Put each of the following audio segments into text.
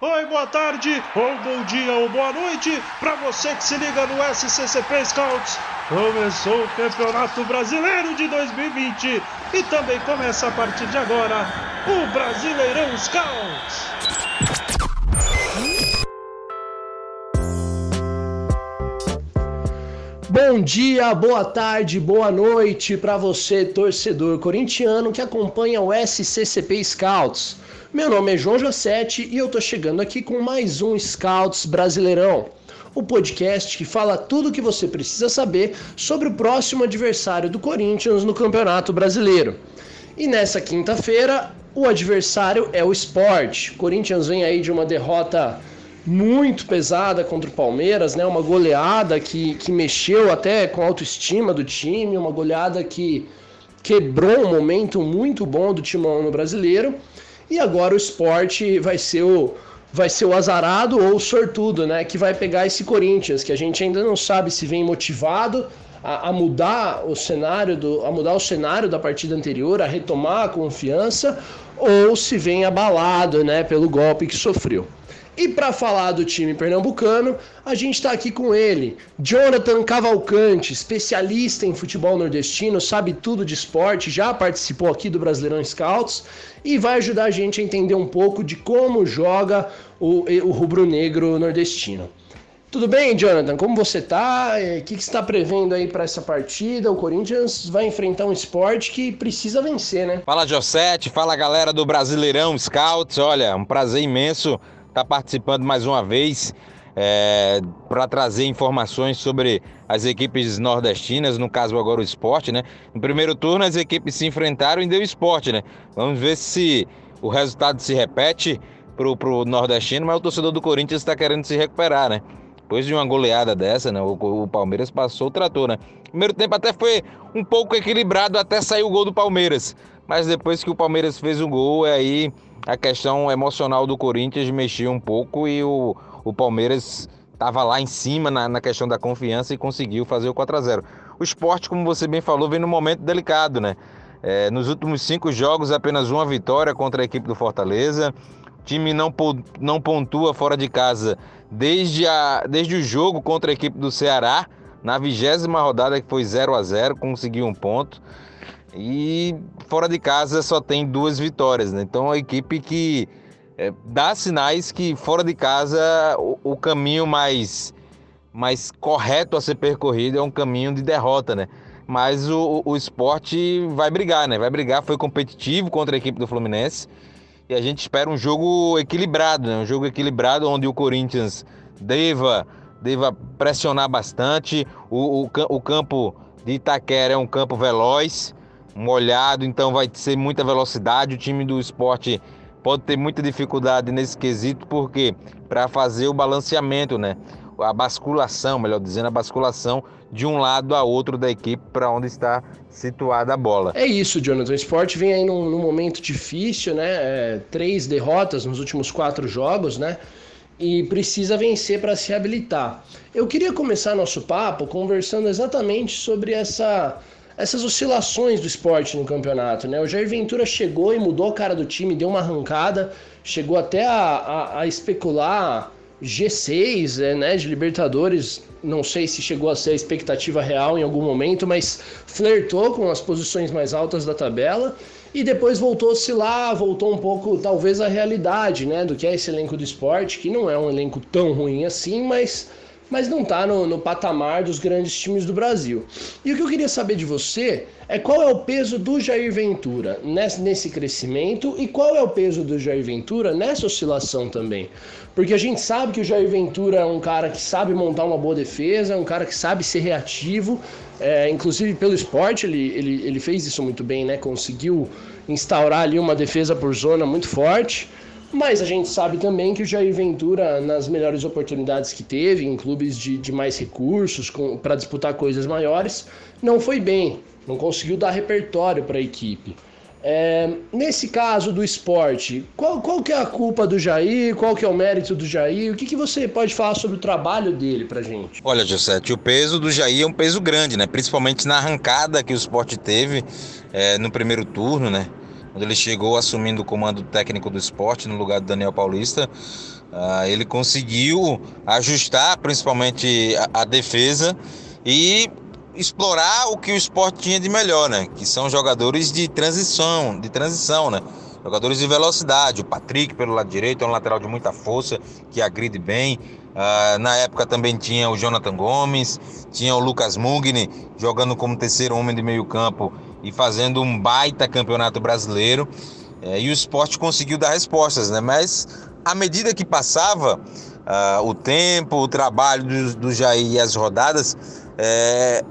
Oi, boa tarde, ou bom dia, ou boa noite, para você que se liga no SCCP Scouts. Começou o Campeonato Brasileiro de 2020 e também começa a partir de agora o Brasileirão Scouts. Bom dia, boa tarde, boa noite para você, torcedor corintiano que acompanha o SCCP Scouts. Meu nome é João Jossetti e eu tô chegando aqui com mais um Scouts Brasileirão, o podcast que fala tudo o que você precisa saber sobre o próximo adversário do Corinthians no Campeonato Brasileiro. E nessa quinta-feira, o adversário é o Sport. Corinthians vem aí de uma derrota muito pesada contra o Palmeiras, né? Uma goleada que, que mexeu até com a autoestima do time, uma goleada que quebrou um momento muito bom do timão no brasileiro. E agora o esporte vai ser o, vai ser o azarado ou o sortudo, né? Que vai pegar esse Corinthians, que a gente ainda não sabe se vem motivado a, a, mudar o cenário do, a mudar o cenário da partida anterior, a retomar a confiança, ou se vem abalado, né, pelo golpe que sofreu. E para falar do time pernambucano, a gente está aqui com ele, Jonathan Cavalcante, especialista em futebol nordestino, sabe tudo de esporte, já participou aqui do Brasileirão Scouts e vai ajudar a gente a entender um pouco de como joga o, o rubro-negro nordestino. Tudo bem, Jonathan? Como você tá? É, o que, que você está prevendo aí para essa partida? O Corinthians vai enfrentar um esporte que precisa vencer, né? Fala, Josete. Fala, galera do Brasileirão Scouts. Olha, um prazer imenso está participando mais uma vez é, para trazer informações sobre as equipes nordestinas, no caso agora o esporte, né? No primeiro turno as equipes se enfrentaram e deu esporte, né? Vamos ver se o resultado se repete pro, pro nordestino, mas o torcedor do Corinthians está querendo se recuperar, né? Depois de uma goleada dessa, né? O, o Palmeiras passou o trator, né? Primeiro tempo até foi um pouco equilibrado até sair o gol do Palmeiras. Mas depois que o Palmeiras fez o gol, é aí a questão emocional do Corinthians mexeu um pouco e o, o Palmeiras estava lá em cima na, na, questão da confiança e conseguiu fazer o 4 a 0 O esporte, como você bem falou, vem num momento delicado, né? É, nos últimos cinco jogos, apenas uma vitória contra a equipe do Fortaleza. O time não, não pontua fora de casa desde, a, desde o jogo contra a equipe do Ceará, na vigésima rodada que foi 0 a 0 conseguiu um ponto. E fora de casa só tem duas vitórias, né? Então a equipe que é, dá sinais que fora de casa o, o, caminho mais, mais correto a ser percorrido é um caminho de derrota, né? Mas o, o esporte vai brigar, né? Vai brigar, foi competitivo contra a equipe do Fluminense. E a gente espera um jogo equilibrado, né? Um jogo equilibrado onde o Corinthians deva, deva pressionar bastante. O, o, o campo de Itaquera é um campo veloz molhado, então vai ser muita velocidade. O time do esporte pode ter muita dificuldade nesse quesito, porque para fazer o balanceamento, né? A basculação, melhor dizendo, a basculação de um lado a outro da equipe para onde está situada a bola. É isso, Jonathan. O esporte vem aí num, num momento difícil, né? É, três derrotas nos últimos quatro jogos, né? E precisa vencer para se habilitar. Eu queria começar nosso papo conversando exatamente sobre essa essas oscilações do esporte no campeonato, né? O Jair Ventura chegou e mudou a cara do time, deu uma arrancada, chegou até a, a, a especular G6, é, né, de Libertadores. Não sei se chegou a ser a expectativa real em algum momento, mas flertou com as posições mais altas da tabela e depois voltou a oscilar, voltou um pouco, talvez, à realidade, né, do que é esse elenco do esporte, que não é um elenco tão ruim assim, mas mas não está no, no, patamar dos grandes times do Brasil. E o que eu queria saber de você é qual é o peso do Jair Ventura nesse, nesse crescimento e qual é o peso do Jair Ventura nessa oscilação também. Porque a gente sabe que o Jair Ventura é um cara que sabe montar uma boa defesa, é um cara que sabe ser reativo, é, inclusive pelo esporte ele, ele, ele fez isso muito bem, né? Conseguiu instaurar ali uma defesa por zona muito forte. Mas a gente sabe também que o Jair Ventura, nas melhores oportunidades que teve, em clubes de, de mais recursos, para disputar coisas maiores, não foi bem, não conseguiu dar repertório para a equipe. É, nesse caso do esporte, qual, qual que é a culpa do Jair? Qual que é o mérito do Jair? O que, que você pode falar sobre o trabalho dele pra gente? Olha, José, o peso do Jair é um peso grande, né? Principalmente na arrancada que o esporte teve é, no primeiro turno, né? Quando ele chegou assumindo o comando técnico do esporte no lugar do Daniel Paulista, uh, ele conseguiu ajustar principalmente a, a, defesa e explorar o que o esporte tinha de melhor, né? Que são jogadores de transição, de transição, né? Jogadores de velocidade, o Patrick pelo lado direito é um lateral de muita força, que agride bem. Uh, na época também tinha o Jonathan Gomes, tinha o Lucas Mugni jogando como terceiro homem de meio campo e fazendo um baita campeonato brasileiro. É, e o esporte conseguiu dar respostas, né? Mas à medida que passava uh, o tempo, o trabalho do, do Jair e as rodadas, é,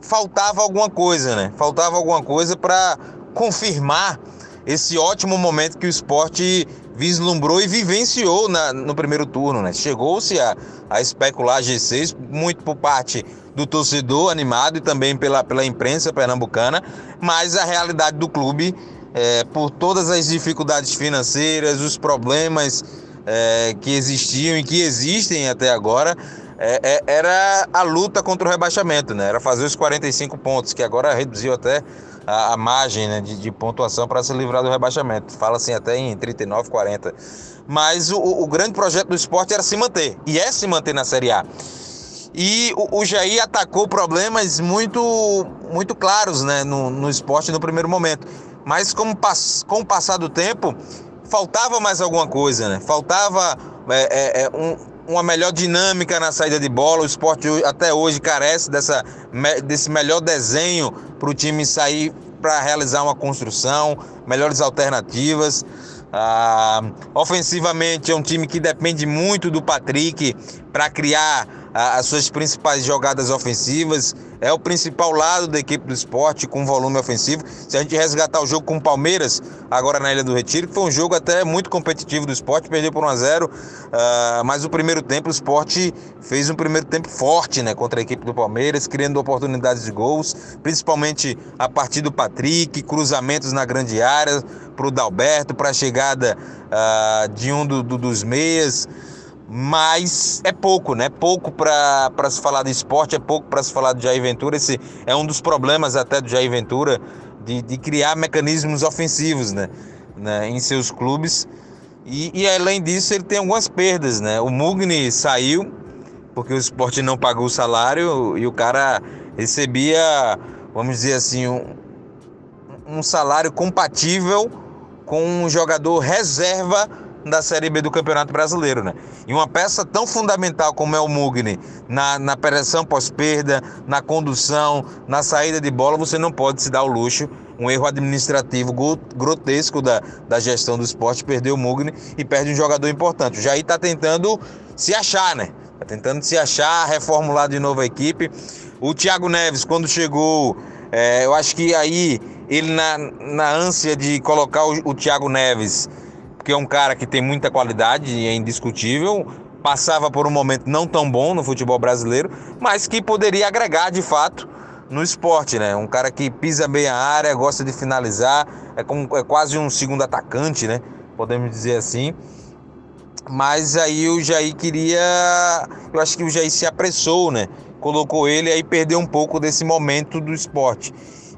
faltava alguma coisa, né? Faltava alguma coisa para confirmar esse ótimo momento que o esporte vislumbrou e vivenciou na, no primeiro turno. Né? Chegou-se a, a especular G6, muito por parte do torcedor animado e também pela, pela imprensa pernambucana, mas a realidade do clube, é, por todas as dificuldades financeiras, os problemas é, que existiam e que existem até agora, é, é era a luta contra o rebaixamento, né? era fazer os 45 pontos, que agora reduziu até a, a margem né, de, de, pontuação para se livrar do rebaixamento. Fala assim até em 39, 40. Mas o, o, grande projeto do esporte era se manter, e é se manter na Série A. E o, o Jair atacou problemas muito, muito claros né, no, no esporte no primeiro momento. Mas como, com o passar do tempo, faltava mais alguma coisa, né? Faltava é, é, é um, uma melhor dinâmica na saída de bola. O esporte até hoje carece dessa, desse melhor desenho para o time sair para realizar uma construção, melhores alternativas. Ah, ofensivamente é um time que depende muito do Patrick para criar as suas principais jogadas ofensivas. É o principal lado da equipe do esporte com volume ofensivo. Se a gente resgatar o jogo com o Palmeiras, agora na Ilha do Retiro, que foi um jogo até muito competitivo do esporte, perdeu por 1 a 0 uh, ah, mas o primeiro tempo o esporte fez um primeiro tempo forte né, contra a equipe do Palmeiras, criando oportunidades de gols, principalmente a partir do Patrick, cruzamentos na grande área para o Dalberto, para a chegada uh, de um do, do, dos meias mas é pouco, né? Pouco para se falar de esporte, é pouco para se falar de Jair Ventura. Esse é um dos problemas até do Jair Ventura de, de criar mecanismos ofensivos, né? né? Em seus clubes. E, e, além disso, ele tem algumas perdas, né? O Mugni saiu porque o esporte não pagou o salário e o cara recebia, vamos dizer assim, um, um salário compatível com um jogador reserva da Série B do Campeonato Brasileiro, né? E uma peça tão fundamental como é o Mugni, na, na pressão pós-perda, na condução, na saída de bola, você não pode se dar o luxo, um erro administrativo grotesco da, da gestão do esporte, perder o Mugni e perde um jogador importante. O Jair está tentando se achar, né? Está tentando se achar, reformular de novo a equipe. O Thiago Neves, quando chegou, é, eu acho que aí ele na, na ânsia de colocar o, o Thiago Neves porque é um cara que tem muita qualidade e é indiscutível. Passava por um momento não tão bom no futebol brasileiro, mas que poderia agregar de fato no esporte, né? Um cara que pisa bem a área, gosta de finalizar, é, como, é quase um segundo atacante, né? Podemos dizer assim. Mas aí o Jair queria. Eu acho que o Jair se apressou, né? Colocou ele aí perdeu um pouco desse momento do esporte.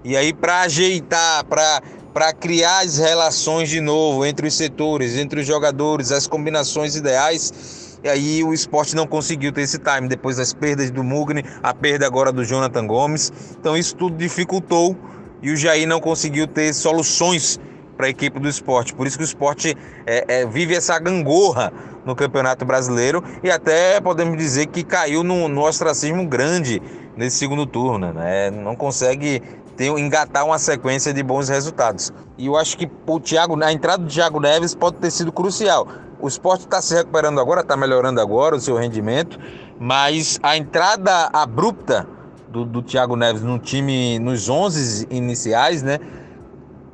E aí, para ajeitar, para para criar as relações de novo entre os setores, entre os jogadores, as combinações ideais. E aí o esporte não conseguiu ter esse time depois das perdas do Mugni, a perda agora do Jonathan Gomes. Então isso tudo dificultou e o Jair não conseguiu ter soluções para a equipe do esporte. Por isso que o esporte é, é, vive essa gangorra no Campeonato Brasileiro e até podemos dizer que caiu no, no ostracismo grande nesse segundo turno. Né? Não consegue ter, engatar uma sequência de bons resultados. E eu acho que o Thiago, a entrada do Thiago Neves pode ter sido crucial. O esporte está se recuperando agora, está melhorando agora o seu rendimento, mas a entrada abrupta do, do Thiago Neves no time, nos 11 iniciais, né,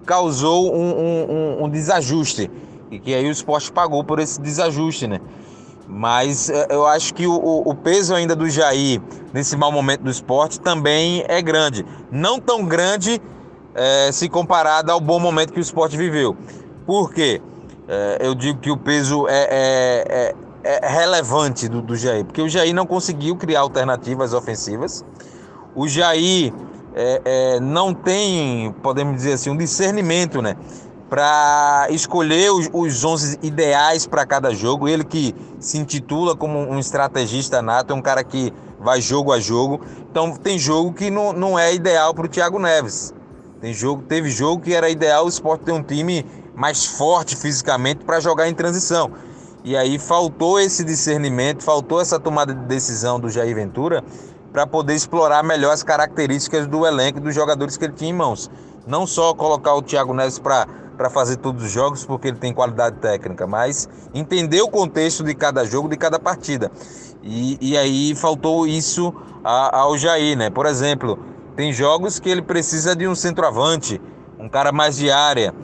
causou um, um, um desajuste. E que aí o esporte pagou por esse desajuste, né? Mas é, eu acho que o, o, peso ainda do Jair nesse mau momento do esporte também é grande. Não tão grande é, se comparado ao bom momento que o esporte viveu. Por quê? É, eu digo que o peso é, é, é, é relevante do, do, Jair, porque o Jair não conseguiu criar alternativas ofensivas. O Jair não tem, podemos dizer assim, um discernimento, né? Para escolher os, os 11 ideais para cada jogo. Ele que se intitula como um estrategista nato, é um cara que vai jogo a jogo. Então tem jogo que não, não é ideal para o Thiago Neves. Tem jogo, teve jogo que era ideal o esporte ter um time mais forte fisicamente para jogar em transição. E aí faltou esse discernimento, faltou essa tomada de decisão do Jair Ventura para poder explorar melhor as características do elenco e dos jogadores que ele tinha em mãos. Não só colocar o Thiago Neves para fazer todos os jogos, porque ele tem qualidade técnica, mas entender o contexto de cada jogo, de cada partida. E, e aí faltou isso ao Jair, né? Por exemplo, tem jogos que ele precisa de um centroavante, um cara mais de área.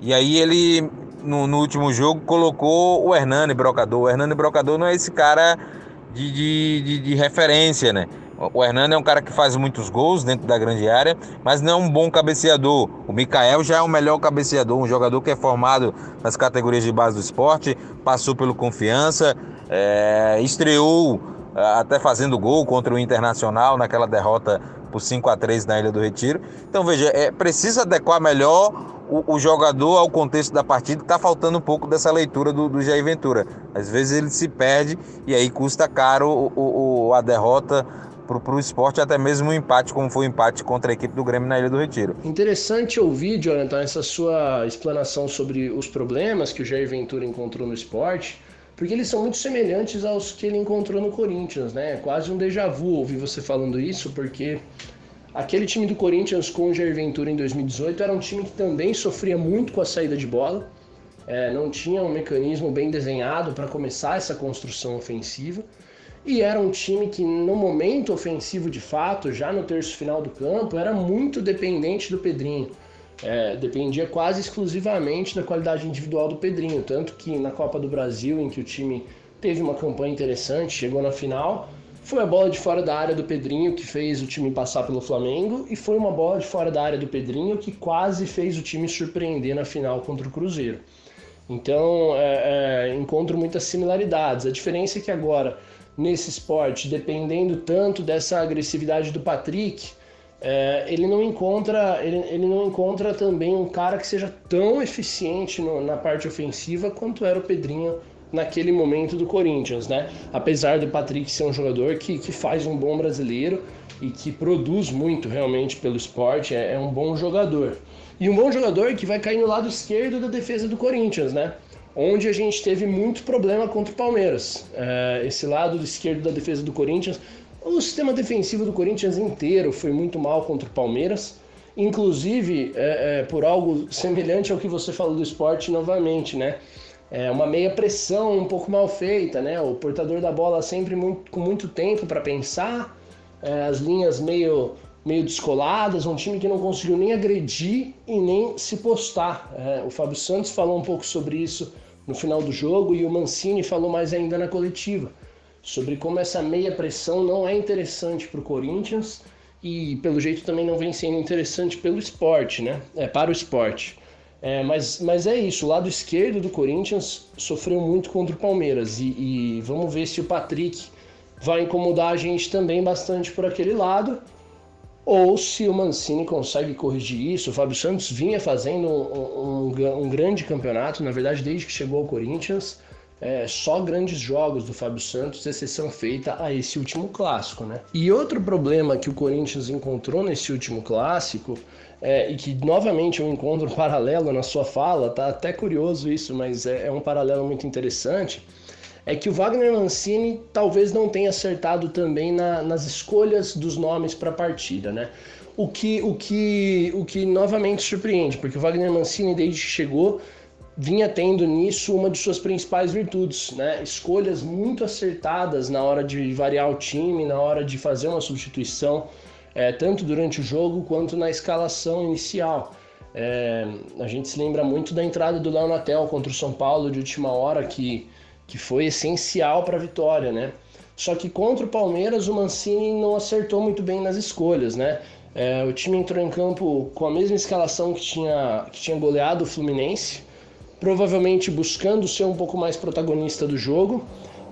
E aí ele, no, no último jogo, colocou o Hernani Brocador. O Hernani Brocador não é esse cara de, de, de, de referência, né? O Hernani é um cara que faz muitos gols dentro da grande área, mas não é um bom cabeceador. O Mikael já é o melhor cabeceador, um jogador que é formado nas categorias de base do esporte, passou pelo confiança, é, estreou é, até fazendo gol contra o Internacional naquela derrota por 5 a 3 na Ilha do Retiro. Então, veja, é, precisa adequar melhor o, o jogador ao contexto da partida. Está faltando um pouco dessa leitura do, do Jair Ventura. Às vezes ele se perde e aí custa caro o, o a derrota para o esporte, até mesmo um empate, como foi o empate contra a equipe do Grêmio na Ilha do Retiro. Interessante ouvir, Jonathan, essa sua explanação sobre os problemas que o Jair Ventura encontrou no esporte porque eles são muito semelhantes aos que ele encontrou no Corinthians, né? É quase um déjà vu ouvir você falando isso, porque aquele time do Corinthians com o Jair Ventura em 2018 era um time que também sofria muito com a saída de bola, é, não tinha um mecanismo bem desenhado para começar essa construção ofensiva. E era um time que, no momento ofensivo de fato, já no terço final do campo, era muito dependente do Pedrinho é, dependia quase exclusivamente da qualidade individual do Pedrinho. Tanto que na Copa do Brasil, em que o time teve uma campanha interessante, chegou na final, foi a bola de fora da área do Pedrinho que fez o time passar pelo Flamengo e foi uma bola de fora da área do Pedrinho que quase fez o time surpreender na final contra o Cruzeiro. Então, é, é, encontro muitas similaridades. A diferença é que agora, nesse esporte, dependendo tanto dessa agressividade do Patrick, é, ele não encontra ele, ele não encontra também um cara que seja tão eficiente no, na parte ofensiva quanto era o Pedrinho naquele momento do Corinthians, né? Apesar do Patrick ser um jogador que, que faz um bom brasileiro e que produz muito realmente pelo esporte, é, é um bom jogador. E um bom jogador que vai cair no lado esquerdo da defesa do Corinthians, né? Onde a gente teve muito problema contra o Palmeiras. É, esse lado esquerdo da defesa do Corinthians o sistema defensivo do Corinthians inteiro foi muito mal contra o Palmeiras, inclusive é, é, por algo semelhante ao que você falou do esporte novamente, né? É uma meia pressão um pouco mal feita, né? O portador da bola sempre muito, com muito tempo para pensar, é, as linhas meio, meio descoladas, um time que não conseguiu nem agredir e nem se postar. É, o Fábio Santos falou um pouco sobre isso no final do jogo e o Mancini falou mais ainda na coletiva sobre como essa meia pressão não é interessante para o Corinthians e pelo jeito também não vem sendo interessante pelo esporte, né? É para o esporte. É, mas, mas é isso, o lado esquerdo do Corinthians sofreu muito contra o Palmeiras e, e vamos ver se o Patrick vai incomodar a gente também bastante por aquele lado ou se o Mancini consegue corrigir isso. O Fábio Santos vinha fazendo um, um, um grande campeonato, na verdade, desde que chegou ao Corinthians é, só grandes jogos do Fábio Santos, exceção feita a esse último clássico, né? E outro problema que o Corinthians encontrou nesse último clássico é, e que novamente eu encontro um paralelo na sua fala, tá até curioso isso, mas é, é um paralelo muito interessante, é que o Wagner Mancini talvez não tenha acertado também na, nas escolhas dos nomes para a partida, né? O que, o, que, o que novamente surpreende, porque o Wagner Mancini, desde que chegou, vinha tendo nisso uma de suas principais virtudes, né? Escolhas muito acertadas na hora de variar o time, na hora de fazer uma substituição, é, tanto durante o jogo quanto na escalação inicial. É, a gente se lembra muito da entrada do Léo Natel contra o São Paulo de última hora, que, que foi essencial para a vitória, né? Só que contra o Palmeiras o Mancini não acertou muito bem nas escolhas, né? É, o time entrou em campo com a mesma escalação que tinha, que tinha goleado o Fluminense, provavelmente buscando ser um pouco mais protagonista do jogo.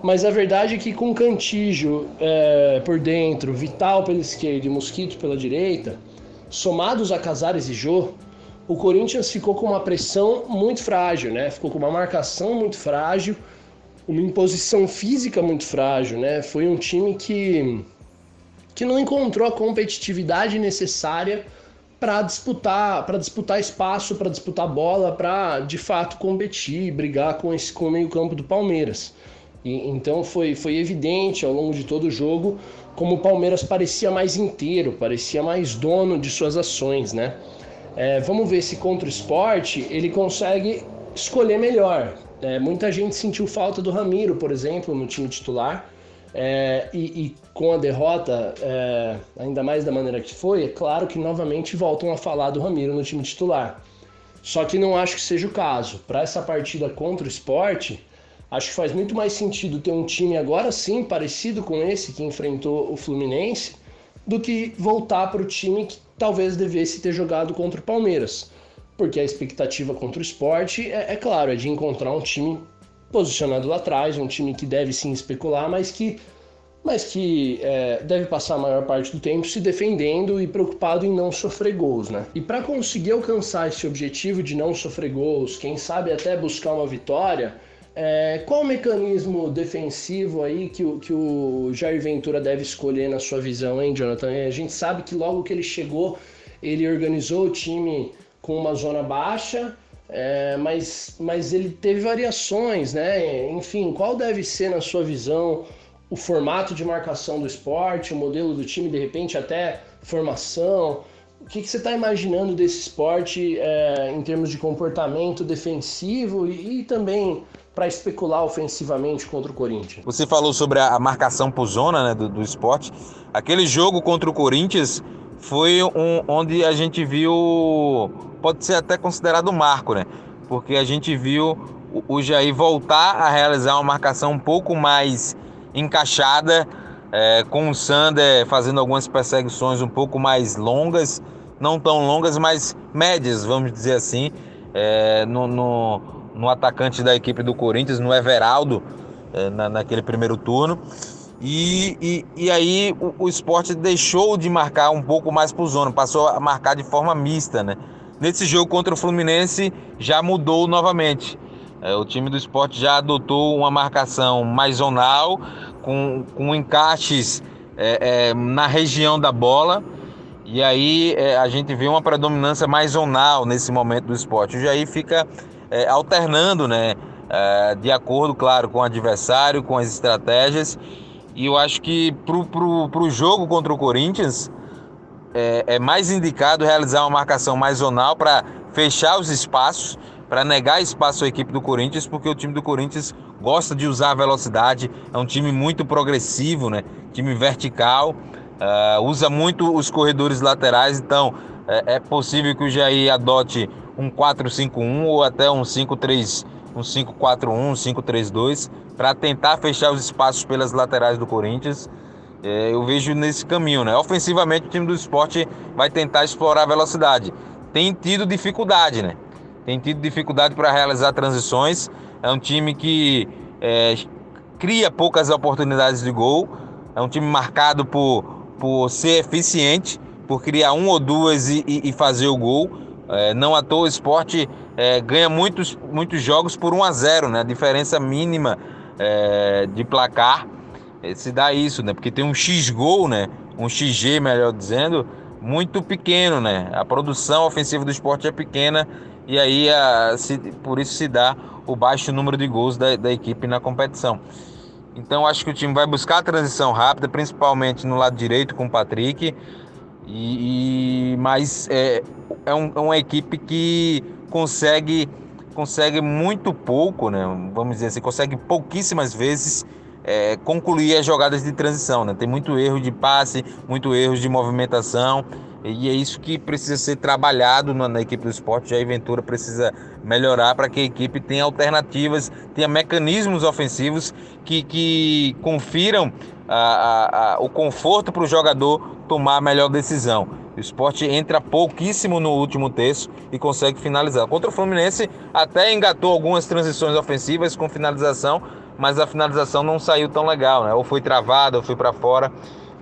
Mas a verdade é que com Cantígio é, por dentro, Vital pela esquerda e Mosquito pela direita, somados a Casares e Jô, o Corinthians ficou com uma pressão muito frágil, né? Ficou com uma marcação muito frágil, uma imposição física muito frágil, né? Foi um time que que não encontrou a competitividade necessária para disputar, para disputar espaço, para disputar bola, para de fato competir, brigar com esse com o meio-campo do Palmeiras. E, então foi, foi evidente ao longo de todo o jogo como o Palmeiras parecia mais inteiro, parecia mais dono de suas ações, né? É, vamos ver se contra o esporte ele consegue escolher melhor. É, muita gente sentiu falta do Ramiro, por exemplo, no time titular. É, e, e, com a derrota, é, ainda mais da maneira que foi, é claro que novamente voltam a falar do Ramiro no time titular. Só que não acho que seja o caso. Para essa partida contra o esporte, acho que faz muito mais sentido ter um time agora sim parecido com esse que enfrentou o Fluminense, do que voltar para o time que talvez devesse ter jogado contra o Palmeiras. Porque a expectativa contra o esporte é, é claro, é de encontrar um time posicionado lá atrás, um time que deve sim especular, mas que, mas que é, deve passar a maior parte do tempo se defendendo e preocupado em não sofrer gols, né? E para conseguir alcançar esse objetivo de não sofrer gols, quem sabe até buscar uma vitória, é, qual o mecanismo defensivo aí que o, que o Jair Ventura deve escolher na sua visão, hein, Jonathan? A gente sabe que logo que ele chegou, ele organizou o time com uma zona baixa, é, mas, mas ele teve variações, né? Enfim, qual deve ser, na sua visão, o formato de marcação do esporte, o modelo do time, de repente até formação? O que, que você está imaginando desse esporte é, em termos de comportamento defensivo e, e também para especular ofensivamente contra o Corinthians? Você falou sobre a marcação por zona né, do, do esporte. Aquele jogo contra o Corinthians foi um, onde a gente viu, pode ser até considerado um marco, né? Porque a gente viu o, Jair voltar a realizar uma marcação um pouco mais encaixada, é, com o Sander fazendo algumas perseguições um pouco mais longas, não tão longas, mas médias, vamos dizer assim, é, no, no, no, atacante da equipe do Corinthians, no Everaldo, é, na, naquele primeiro turno. E, e, e aí o, o, esporte deixou de marcar um pouco mais por zona, passou a marcar de forma mista, né? Nesse jogo contra o Fluminense já mudou novamente. É, o time do esporte já adotou uma marcação mais zonal, com, com encaixes é, é, na região da bola. E aí é, a gente vê uma predominância mais zonal nesse momento do esporte. O Jair fica é, alternando, né? É, de acordo, claro, com o adversário, com as estratégias. E eu acho que pro, pro jogo contra o Corinthians é, é mais indicado realizar uma marcação mais zonal para fechar os espaços, para negar espaço à equipe do Corinthians, porque o time do Corinthians gosta de usar a velocidade, é um time muito progressivo, né? Time vertical, uh, usa muito os corredores laterais, então é, é possível que o Jair adote um 4-5-1 ou até um 5-3, um 5-4-1, um 5-3-2 para tentar fechar os espaços pelas laterais do Corinthians. É, eu vejo nesse caminho, né? Ofensivamente, o time do esporte vai tentar explorar a velocidade. Tem tido dificuldade, né? Tem tido dificuldade para realizar transições. É um time que é, cria poucas oportunidades de gol. É um time marcado por, por ser eficiente, por criar um ou duas e, e, e fazer o gol. É, não à toa o esporte é, ganha muitos, muitos jogos por 1 a 0, né? A diferença mínima é, de placar se dá isso, né? Porque tem um X-gol, né? Um XG, melhor dizendo, muito pequeno, né? A produção ofensiva do esporte é pequena e aí a, se, por isso se dá o baixo número de gols da, da equipe na competição. Então acho que o time vai buscar a transição rápida, principalmente no lado direito com o Patrick. E, e mas é, é, um, é uma equipe que consegue consegue muito pouco, né? Vamos dizer assim, consegue pouquíssimas vezes é, concluir as jogadas de transição, né? Tem muito erro de passe, muito erro de movimentação. E é isso que precisa ser trabalhado na, na equipe do esporte. a Ventura precisa melhorar para que a equipe tenha alternativas, tenha mecanismos ofensivos que, que confiram a, a, a, o conforto para o jogador tomar a melhor decisão. O esporte entra pouquíssimo no último terço e consegue finalizar. Contra o Fluminense, até engatou algumas transições ofensivas com finalização, mas a finalização não saiu tão legal, né? Ou foi travada, ou foi para fora.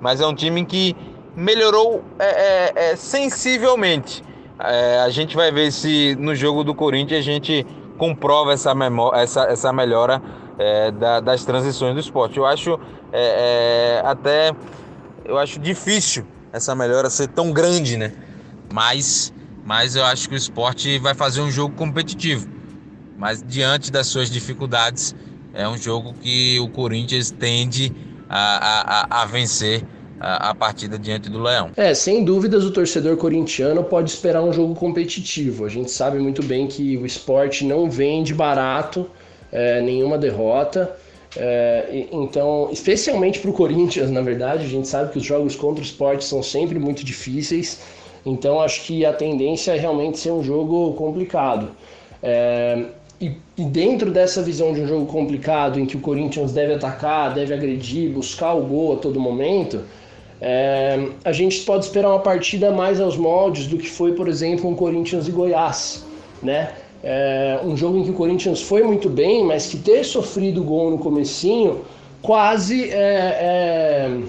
Mas é um time que melhorou é, é, é sensivelmente. É, a gente vai ver se no jogo do Corinthians a gente comprova essa, essa, essa melhora é, da, das transições do esporte. Eu acho é, até eu acho difícil essa melhora ser tão grande, né? Mas, mas eu acho que o esporte vai fazer um jogo competitivo. Mas diante das suas dificuldades, é um jogo que o Corinthians tende a, a, a vencer a, partida diante do Leão. É, sem dúvidas o torcedor corintiano pode esperar um jogo competitivo. A gente sabe muito bem que o esporte não vende barato é, nenhuma derrota. É, então, especialmente para o Corinthians, na verdade, a gente sabe que os jogos contra o esporte são sempre muito difíceis. Então, acho que a tendência é realmente ser um jogo complicado. É, e, dentro dessa visão de um jogo complicado, em que o Corinthians deve atacar, deve agredir, buscar o gol a todo momento, é, a gente pode esperar uma partida mais aos moldes do que foi, por exemplo, um Corinthians e Goiás, né? É, um jogo em que o Corinthians foi muito bem, mas que ter sofrido gol no comecinho quase é, é,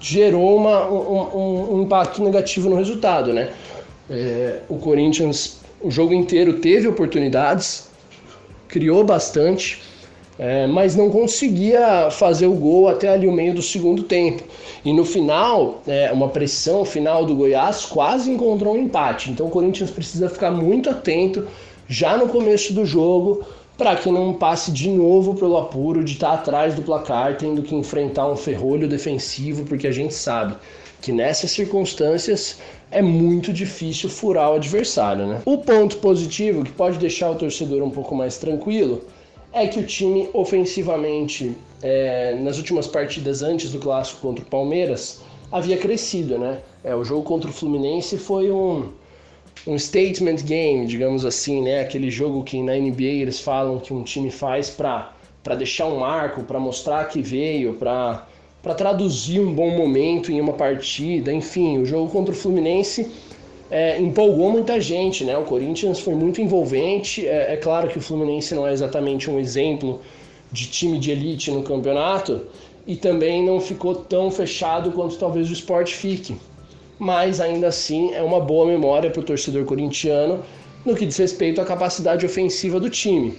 gerou uma, um, um, impacto negativo no resultado, né? É, o Corinthians o jogo inteiro teve oportunidades, criou bastante, é, mas não conseguia fazer o gol até ali o meio do segundo tempo. E no final, é, uma pressão final do Goiás quase encontrou um empate. Então o Corinthians precisa ficar muito atento já no começo do jogo para que não passe de novo pelo apuro de estar tá atrás do placar, tendo que enfrentar um ferrolho defensivo, porque a gente sabe que nessas circunstâncias é muito difícil furar o adversário. Né? O ponto positivo, que pode deixar o torcedor um pouco mais tranquilo, é que o time ofensivamente, é, nas últimas partidas antes do clássico contra o Palmeiras, havia crescido. Né? É, o jogo contra o Fluminense foi um, um statement game, digamos assim, né? aquele jogo que na NBA eles falam que um time faz para deixar um marco, para mostrar que veio, para para traduzir um bom momento em uma partida. Enfim, o jogo contra o Fluminense é, empolgou muita gente, né? O Corinthians foi muito envolvente. É, é, claro que o Fluminense não é exatamente um exemplo de time de elite no campeonato e também não ficou tão fechado quanto talvez o esporte fique. Mas ainda assim é uma boa memória para o torcedor corintiano no que diz respeito à capacidade ofensiva do time.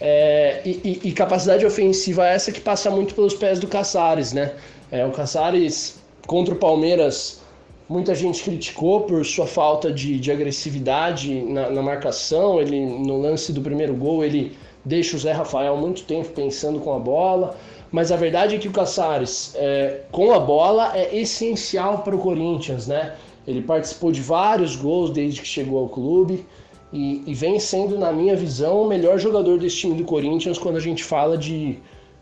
É, e, e, capacidade ofensiva essa que passa muito pelos pés do Casares, né? É, o Casares contra o Palmeiras, muita gente criticou por sua falta de, de agressividade na, na, marcação. Ele no lance do primeiro gol ele deixa o Zé Rafael muito tempo pensando com a bola. Mas a verdade é que o Casares, é, com a bola, é essencial para o Corinthians, né? Ele participou de vários gols desde que chegou ao clube e, e, vem sendo, na minha visão, o melhor jogador desse time do Corinthians quando a gente fala de,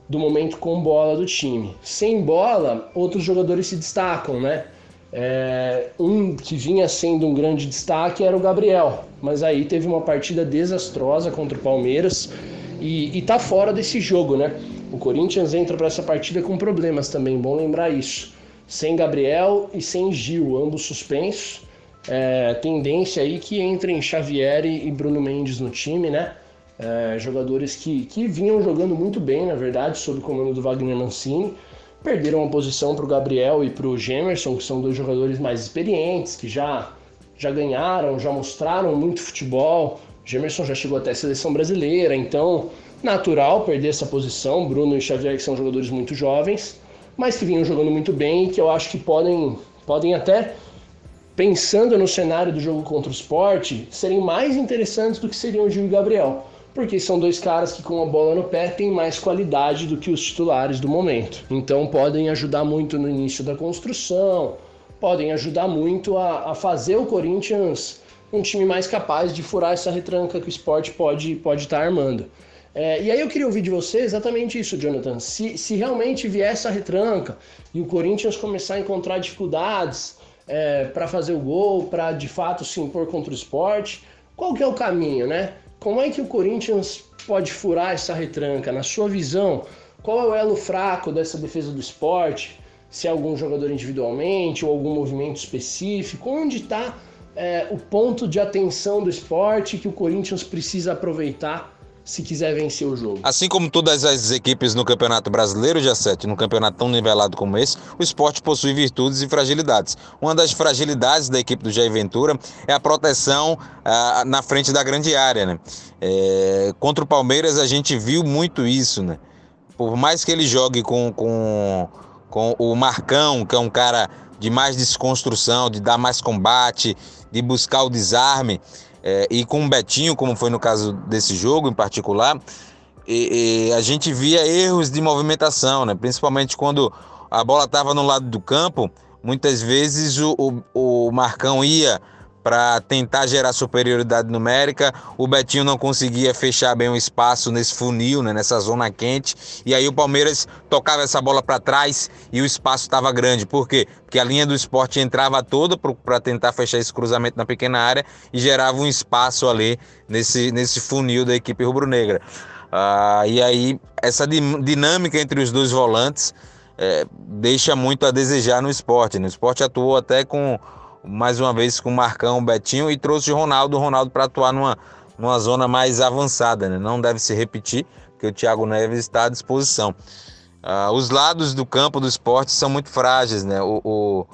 do momento com bola do time. Sem bola, outros jogadores se destacam, né? É, um que vinha sendo um grande destaque era o Gabriel, mas aí teve uma partida desastrosa contra o Palmeiras e, e tá fora desse jogo, né? O Corinthians entra para essa partida com problemas também, bom lembrar isso. Sem Gabriel e sem Gil, ambos suspensos é, tendência aí que entrem Xavier e Bruno Mendes no time, né? É, jogadores que, que vinham jogando muito bem, na verdade, sob o comando do Wagner Mancini. Perderam a posição para o Gabriel e para o Gemerson, que são dois jogadores mais experientes, que já, já ganharam, já mostraram muito futebol. Gemerson já chegou até a seleção brasileira, então natural perder essa posição. Bruno e Xavier, que são jogadores muito jovens, mas que vinham jogando muito bem e que eu acho que podem, podem até pensando no cenário do jogo contra o esporte, serem mais interessantes do que seriam o Gil e Gabriel. Porque são dois caras que, com a bola no pé, têm mais qualidade do que os titulares do momento. Então, podem ajudar muito no início da construção, podem ajudar muito a, a fazer o Corinthians um time mais capaz de furar essa retranca que o esporte pode estar pode tá armando. É, e aí eu queria ouvir de você exatamente isso, Jonathan. Se, se realmente vier essa retranca e o Corinthians começar a encontrar dificuldades, é, para fazer o gol, para de fato se impor contra o esporte. Qual que é o caminho, né? Como é que o Corinthians pode furar essa retranca? Na sua visão, qual é o elo fraco dessa defesa do esporte? Se é algum jogador individualmente ou algum movimento específico? Onde está é, o ponto de atenção do esporte que o Corinthians precisa aproveitar se quiser vencer o jogo. Assim como todas as equipes no Campeonato Brasileiro, já sete, num campeonato tão nivelado como esse, o esporte possui virtudes e fragilidades. Uma das fragilidades da equipe do Jair Ventura é a proteção ah, na frente da grande área. Né? É, contra o Palmeiras a gente viu muito isso. Né? Por mais que ele jogue com, com, com o Marcão, que é um cara de mais desconstrução, de dar mais combate, de buscar o desarme, é, e com o Betinho, como foi no caso desse jogo em particular, e, e a gente via erros de movimentação, né? principalmente quando a bola estava no lado do campo, muitas vezes o, o, o Marcão ia para tentar gerar superioridade numérica. O Betinho não conseguia fechar bem o espaço nesse funil, né, nessa zona quente. E aí o Palmeiras tocava essa bola para trás e o espaço estava grande. Por quê? Porque a linha do esporte entrava toda para tentar fechar esse cruzamento na pequena área e gerava um espaço ali nesse, nesse funil da equipe rubro-negra. Ah, e aí essa dinâmica entre os dois volantes é, deixa muito a desejar no esporte. Né? O esporte atuou até com mais uma vez com o Marcão, o Betinho e trouxe o Ronaldo, o Ronaldo para atuar numa, numa zona mais avançada, né? Não deve se repetir, porque o Thiago Neves está à disposição. Uh, os lados do campo do esporte são muito frágeis, né? O, o,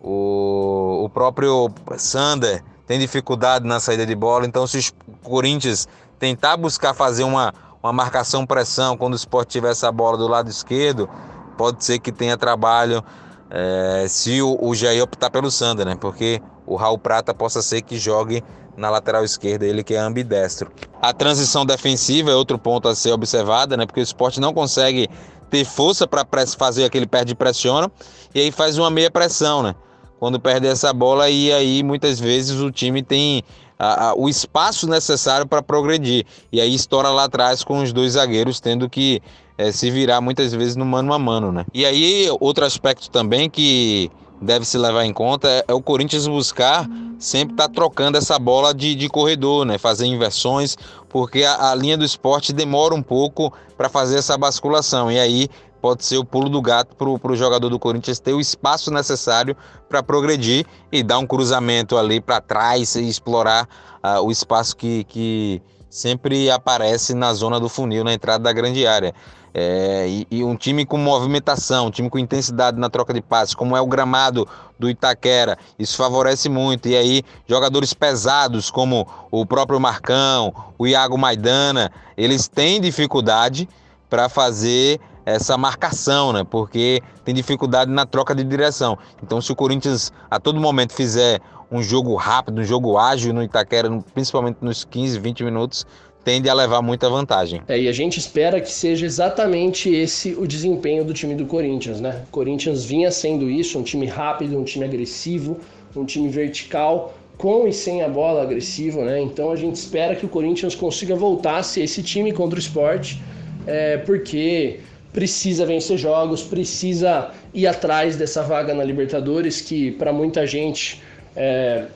o, o próprio Sander tem dificuldade na saída de bola, então se o Corinthians tentar buscar fazer uma, uma marcação-pressão quando o esporte tiver essa bola do lado esquerdo, pode ser que tenha trabalho é, se o, o Jair optar pelo Sander, né? Porque o Raul Prata possa ser que jogue na lateral esquerda, ele que é ambidestro. A transição defensiva é outro ponto a ser observada, né? Porque o esporte não consegue ter força para fazer aquele perde e pressiona, e aí faz uma meia pressão, né? Quando perde essa bola, e aí muitas vezes o time tem a, a, o espaço necessário para progredir. E aí estoura lá atrás com os dois zagueiros tendo que é, se virar muitas vezes no mano a mano, né? E aí, outro aspecto também que deve se levar em conta é, é o Corinthians buscar sempre estar tá trocando essa bola de, de corredor, né? Fazer inversões, porque a, a linha do esporte demora um pouco para fazer essa basculação. E aí pode ser o pulo do gato para o jogador do Corinthians ter o espaço necessário para progredir e dar um cruzamento ali para trás e explorar uh, o espaço que, que sempre aparece na zona do funil, na entrada da grande área. É, e, e, um time com movimentação, um time com intensidade na troca de passes, como é o gramado do Itaquera, isso favorece muito. E aí, jogadores pesados como o próprio Marcão, o Iago Maidana, eles têm dificuldade para fazer essa marcação, né? Porque tem dificuldade na troca de direção. Então, se o Corinthians a todo momento fizer um jogo rápido, um jogo ágil no Itaquera, principalmente nos 15, 20 minutos, tende a levar muita vantagem. É, e a gente espera que seja exatamente esse o desempenho do time do Corinthians, né? O Corinthians vinha sendo isso, um time rápido, um time agressivo, um time vertical, com e sem a bola agressivo, né? Então a gente espera que o Corinthians consiga voltar a ser esse time contra o esporte, é, porque precisa vencer jogos, precisa ir atrás dessa vaga na Libertadores, que para muita gente, é,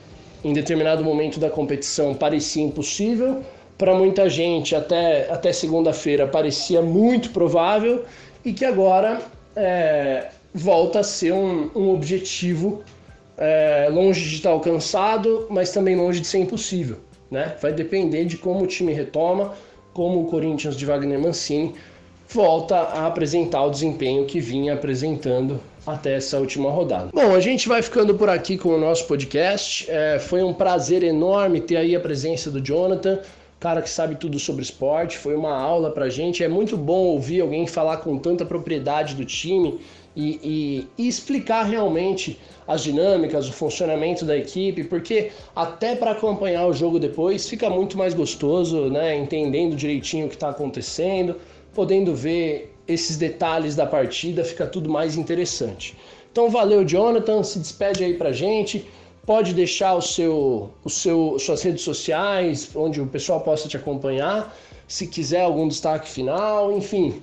em determinado momento da competição, parecia impossível para muita gente até, até segunda-feira parecia muito provável e que agora é, volta a ser um, um objetivo é, longe de estar alcançado, mas também longe de ser impossível. Né? Vai depender de como o time retoma, como o Corinthians de Wagner Mancini volta a apresentar o desempenho que vinha apresentando até essa última rodada. Bom, a gente vai ficando por aqui com o nosso podcast. É, foi um prazer enorme ter aí a presença do Jonathan cara que sabe tudo sobre esporte, foi uma aula pra gente. É muito bom ouvir alguém falar com tanta propriedade do time e, e, e explicar realmente as dinâmicas, o funcionamento da equipe, porque até para acompanhar o jogo depois fica muito mais gostoso, né? Entendendo direitinho o que está acontecendo, podendo ver esses detalhes da partida, fica tudo mais interessante. Então valeu, Jonathan, se despede aí pra gente pode deixar o seu, o seu, suas redes sociais, onde o pessoal possa te acompanhar. Se quiser algum destaque final, enfim.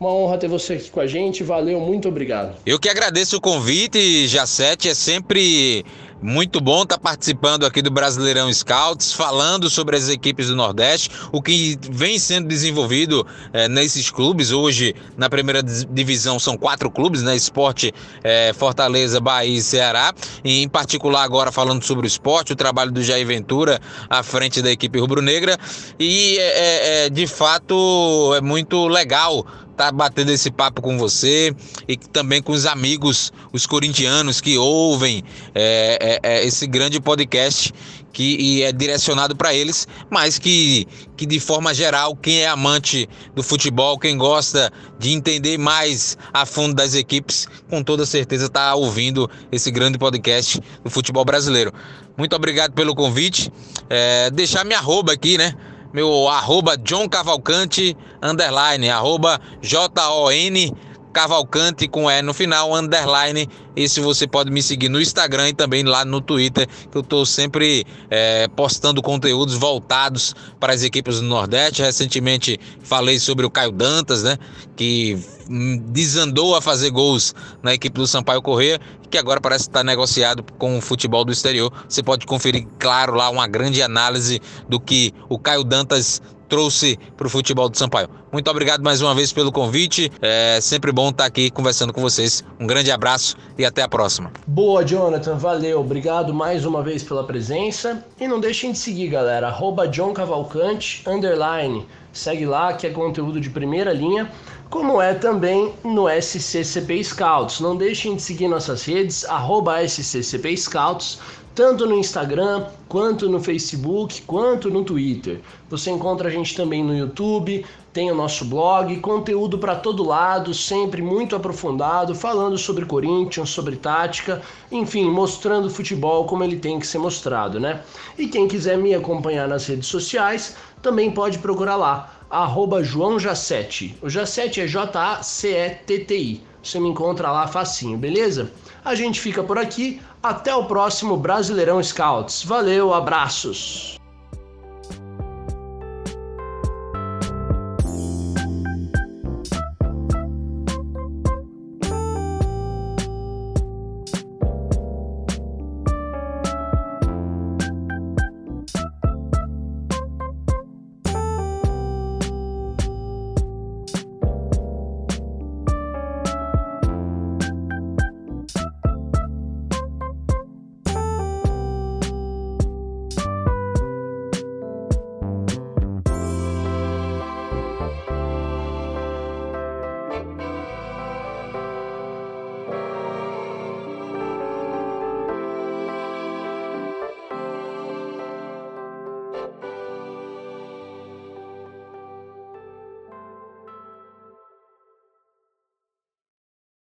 Uma honra ter você aqui com a gente. Valeu, muito obrigado. Eu que agradeço o convite, Jacete. É sempre Muito bom estar tá participando aqui do Brasileirão Scouts, falando sobre as equipes do Nordeste, o que vem sendo desenvolvido é, nesses clubes. Hoje, na primeira divisão, são quatro clubes, né? Esporte, é, Fortaleza, Bahia e Ceará. E, em particular, agora falando sobre o esporte, o trabalho do Jair Ventura à frente da equipe rubro-negra. E, é, de fato, é muito legal estar tá batendo esse papo com você e também com os amigos, os corintianos que ouvem é, é, é esse grande podcast que é direcionado para eles, mas que, que de forma geral, quem é amante do futebol, quem gosta de entender mais a fundo das equipes, com toda certeza está ouvindo esse grande podcast do futebol brasileiro. Muito obrigado pelo convite. É, deixar minha arroba aqui, né? Meu arroba John Cavalcante, underline, arroba J-O-N Cavalcante com E no final, underline. Esse você pode me seguir no Instagram e também lá no Twitter, que eu estou sempre é, postando conteúdos voltados para as equipes do Nordeste. Recentemente falei sobre o Caio Dantas, né? Que desandou a fazer gols na equipe do Sampaio Corrêa, que agora parece estar negociado com o futebol do exterior. Você pode conferir, claro, lá uma grande análise do que o Caio Dantas trouxe para o futebol do Sampaio. Muito obrigado mais uma vez pelo convite. É sempre bom estar aqui conversando com vocês. Um grande abraço e até a próxima. Boa, Jonathan. Valeu. Obrigado mais uma vez pela presença. E não deixem de seguir, galera. Arroba John Cavalcante, underline. Segue lá que é conteúdo de primeira linha, como é também no SCCP Scouts. Não deixem de seguir nossas redes, arroba SCCP Scouts tanto no Instagram, quanto no Facebook, quanto no Twitter. Você encontra a gente também no YouTube, tem o nosso blog, conteúdo para todo lado, sempre muito aprofundado, falando sobre Corinthians, sobre tática, enfim, mostrando o futebol como ele tem que ser mostrado, né? E quem quiser me acompanhar nas redes sociais, também pode procurar lá, arroba João Jacete. O Jacete é J-A-C-E-T-T-I. Você me encontra lá facinho, beleza? A gente fica por aqui. Até o próximo Brasileirão Scouts. Valeu, abraços!